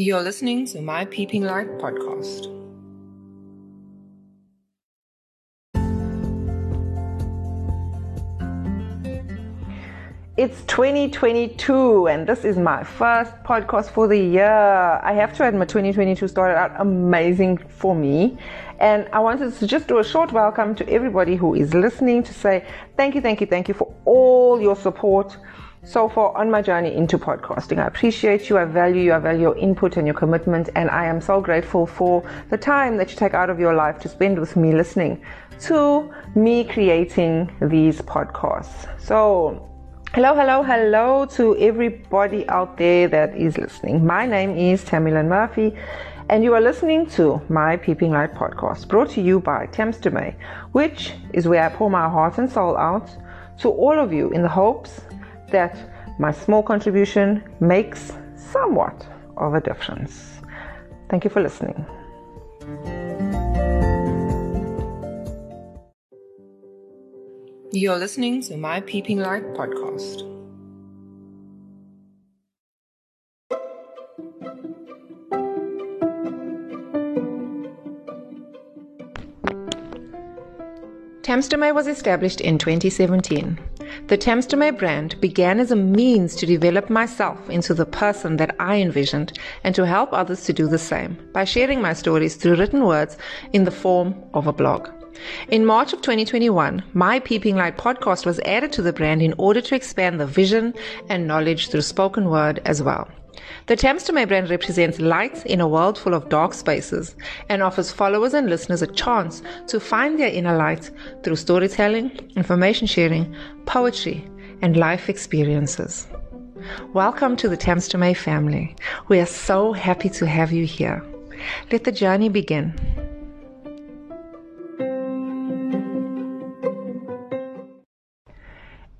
You're listening to My Peeping Light podcast. It's 2022 and this is my first podcast for the year. I have to admit 2022 started out amazing for me and I wanted to just do a short welcome to everybody who is listening to say thank you, thank you, thank you for all your support so far on my journey into podcasting. I appreciate you, I value you, I value your input and your commitment and I am so grateful for the time that you take out of your life to spend with me listening to me creating these podcasts. So Hello, hello, hello to everybody out there that is listening. My name is Tammy Lynn Murphy, and you are listening to my Peeping Light podcast, brought to you by Thames May, which is where I pour my heart and soul out to all of you in the hopes that my small contribution makes somewhat of a difference. Thank you for listening. You're listening to My Peeping Light podcast. Tamstomay was established in 2017. The Tamstomay brand began as a means to develop myself into the person that I envisioned and to help others to do the same by sharing my stories through written words in the form of a blog. In March of 2021, my Peeping Light podcast was added to the brand in order to expand the vision and knowledge through spoken word as well. The Tamstomay brand represents light in a world full of dark spaces and offers followers and listeners a chance to find their inner light through storytelling, information sharing, poetry, and life experiences. Welcome to the Tamstomay family. We are so happy to have you here. Let the journey begin.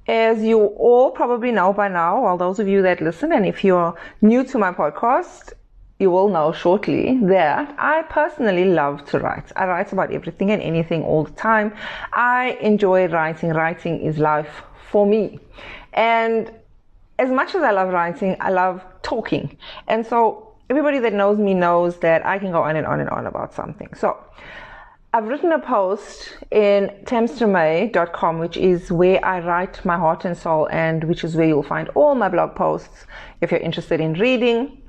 As you all probably know by now, well, those of you that listen, and if you're new to my podcast, you will know shortly that I personally love to write. I write about everything and anything all the time. I enjoy writing. Writing is life for me. And as much as I love writing, I love talking. And so everybody that knows me knows that I can go on and on and on about something. So I've written a post in tamstomay.com, which is where I write my heart and soul, and which is where you'll find all my blog posts if you're interested in reading.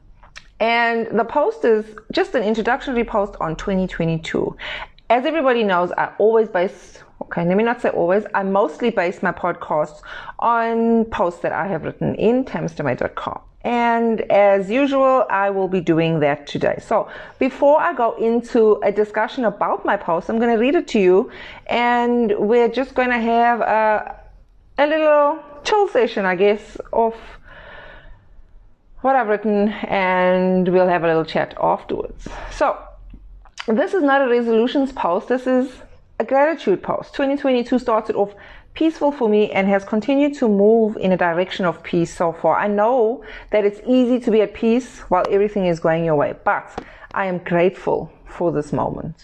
And the post is just an introductory post on 2022. As everybody knows, I always base, okay, let me not say always, I mostly base my podcasts on posts that I have written in tamstomay.com. And as usual, I will be doing that today. So before I go into a discussion about my post, I'm going to read it to you and we're just going to have a, a little chill session, I guess, of what I've written and we'll have a little chat afterwards. So this is not a resolutions post. This is a gratitude post. 2022 started off peaceful for me and has continued to move in a direction of peace so far. I know that it's easy to be at peace while everything is going your way, but I am grateful for this moment.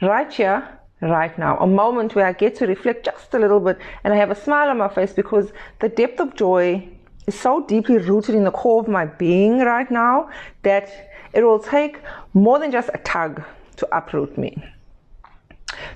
Right here, right now, a moment where I get to reflect just a little bit and I have a smile on my face because the depth of joy is so deeply rooted in the core of my being right now that it will take more than just a tug to uproot me.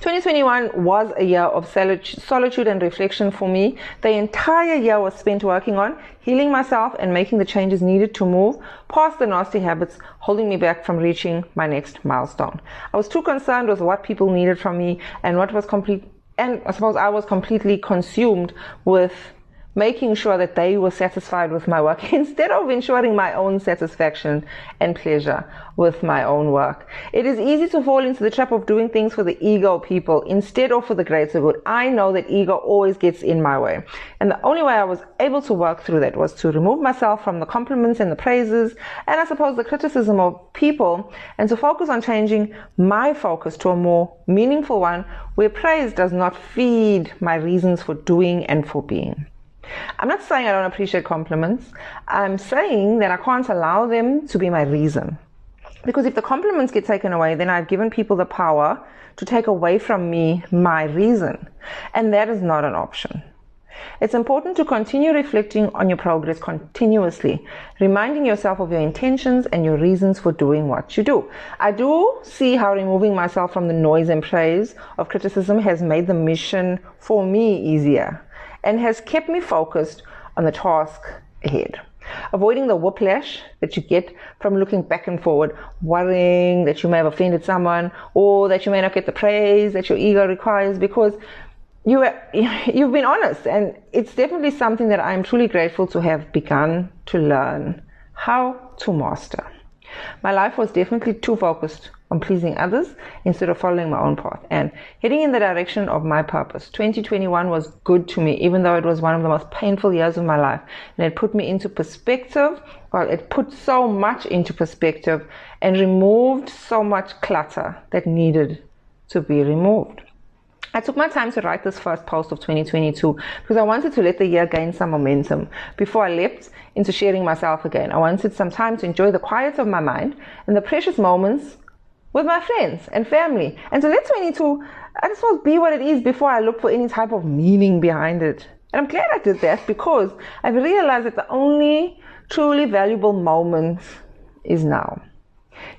2021 was a year of solitude and reflection for me. The entire year was spent working on healing myself and making the changes needed to move past the nasty habits holding me back from reaching my next milestone. I was too concerned with what people needed from me and what was complete and I suppose I was completely consumed with making sure that they were satisfied with my work instead of ensuring my own satisfaction and pleasure with my own work. It is easy to fall into the trap of doing things for the ego people instead of for the greater good. I know that ego always gets in my way. And the only way I was able to work through that was to remove myself from the compliments and the praises and I suppose the criticism of people and to focus on changing my focus to a more meaningful one where praise does not feed my reasons for doing and for being. I'm not saying I don't appreciate compliments. I'm saying that I can't allow them to be my reason. Because if the compliments get taken away, then I've given people the power to take away from me my reason. And that is not an option. It's important to continue reflecting on your progress continuously, reminding yourself of your intentions and your reasons for doing what you do. I do see how removing myself from the noise and praise of criticism has made the mission for me easier and has kept me focused on the task ahead. Avoiding the whiplash that you get from looking back and forward, worrying that you may have offended someone or that you may not get the praise that your ego requires because you you've been honest and it's definitely something that I'm truly grateful to have begun to learn how to master. My life was definitely too focused on pleasing others instead of following my own path and heading in the direction of my purpose. 2021 was good to me, even though it was one of the most painful years of my life. And it put me into perspective. Well, it put so much into perspective and removed so much clutter that needed to be removed. I took my time to write this first post of 2022 because I wanted to let the year gain some momentum before I leapt into sharing myself again. I wanted some time to enjoy the quiet of my mind and the precious moments with my friends and family and to let 22 I just want to be what it is before I look for any type of meaning behind it. And I'm glad I did that because I've realized that the only truly valuable moment is now.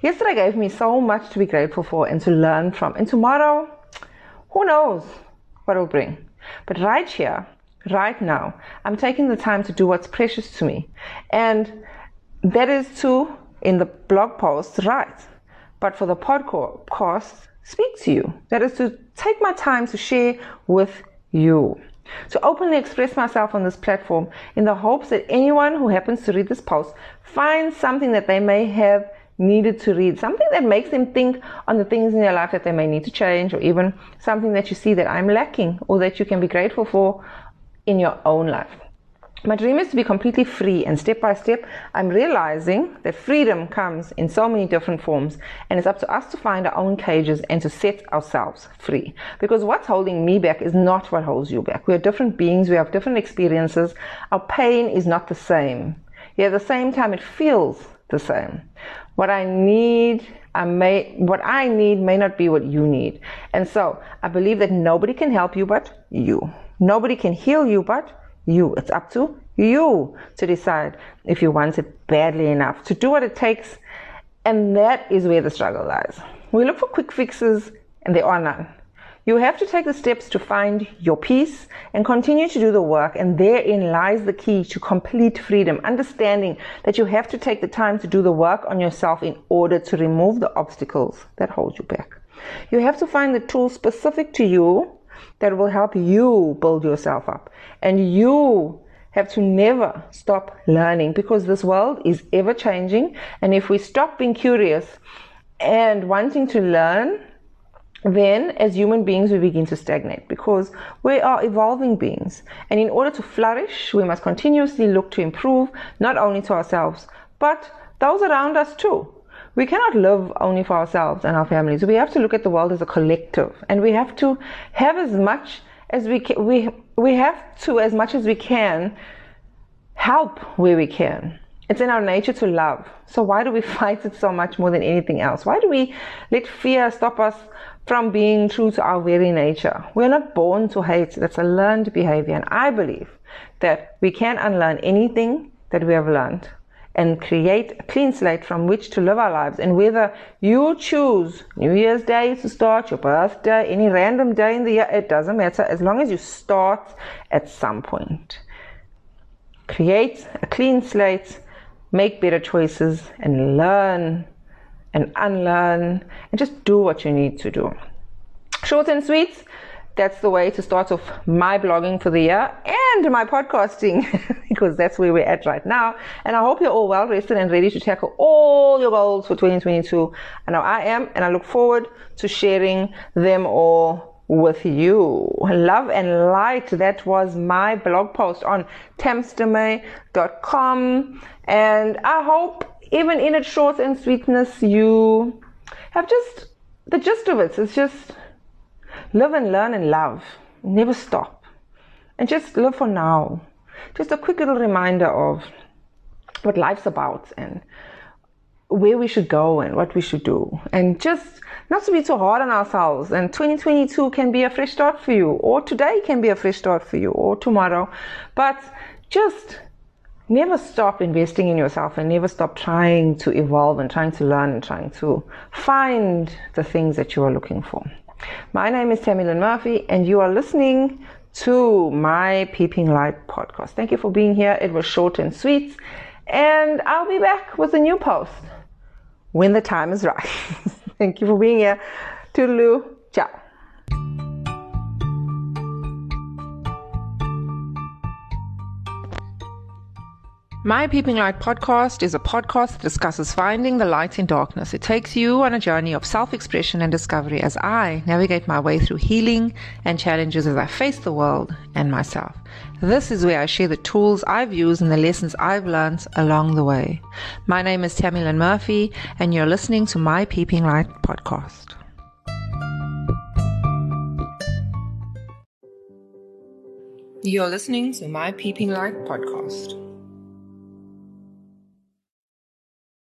Yesterday gave me so much to be grateful for and to learn from. And tomorrow, who knows what it'll bring? But right here, right now, I'm taking the time to do what's precious to me. And that is to, in the blog post, write. But for the podcast, speak to you. That is to take my time to share with you. To openly express myself on this platform in the hopes that anyone who happens to read this post finds something that they may have needed to read, something that makes them think on the things in their life that they may need to change, or even something that you see that I'm lacking or that you can be grateful for in your own life. My dream is to be completely free, and step by step, I'm realizing that freedom comes in so many different forms, and it's up to us to find our own cages and to set ourselves free. Because what's holding me back is not what holds you back. We are different beings, we have different experiences. Our pain is not the same. Yet at the same time, it feels the same. What I need, I may, what I need may not be what you need. And so I believe that nobody can help you but you. Nobody can heal you but you. It's up to you to decide if you want it badly enough to do what it takes. And that is where the struggle lies. We look for quick fixes and there are none. You have to take the steps to find your peace and continue to do the work. And therein lies the key to complete freedom. Understanding that you have to take the time to do the work on yourself in order to remove the obstacles that hold you back. You have to find the tools specific to you that will help you build yourself up. And you have to never stop learning because this world is ever changing. And if we stop being curious and wanting to learn, then as human beings we begin to stagnate because we are evolving beings. And in order to flourish we must continuously look to improve not only to ourselves but those around us too. We cannot live only for ourselves and our families. We have to look at the world as a collective. And we have to have as much as we can, we we have to as much as we can help where we can. It's in our nature to love. So why do we fight it so much more than anything else? Why do we let fear stop us from being true to our very nature. We're not born to hate. That's a learned behavior. And I believe that we can unlearn anything that we have learned and create a clean slate from which to live our lives. And whether you choose New Year's Day to start, your birthday, any random day in the year, it doesn't matter as long as you start at some point. Create a clean slate, make better choices, and learn and unlearn and just do what you need to do. Short and sweet. That's the way to start off my blogging for the year and my podcasting because that's where we're at right now. And I hope you're all well rested and ready to tackle all your goals for 2022. I know I am, and I look forward to sharing them all with you. Love and light. That was my blog post on tamstomay.com. And I hope even in its short and sweetness, you have just the gist of it. It's just live and learn and love. Never stop. And just live for now. Just a quick little reminder of what life's about and where we should go and what we should do. And just not to be too hard on ourselves. And 2022 can be a fresh start for you, or today can be a fresh start for you, or tomorrow. But just never stop investing in yourself and never stop trying to evolve and trying to learn and trying to find the things that you are looking for. My name is Tammy Lynn Murphy, and you are listening to my Peeping Light podcast. Thank you for being here. It was short and sweet, and I'll be back with a new post when the time is right. Thank you for being here. Toodaloo. Ciao. My Peeping Light podcast is a podcast that discusses finding the light in darkness. It takes you on a journey of self expression and discovery as I navigate my way through healing and challenges as I face the world and myself. This is where I share the tools I've used and the lessons I've learned along the way. My name is Tammy Lynn Murphy, and you're listening to My Peeping Light podcast. You're listening to My Peeping Light podcast.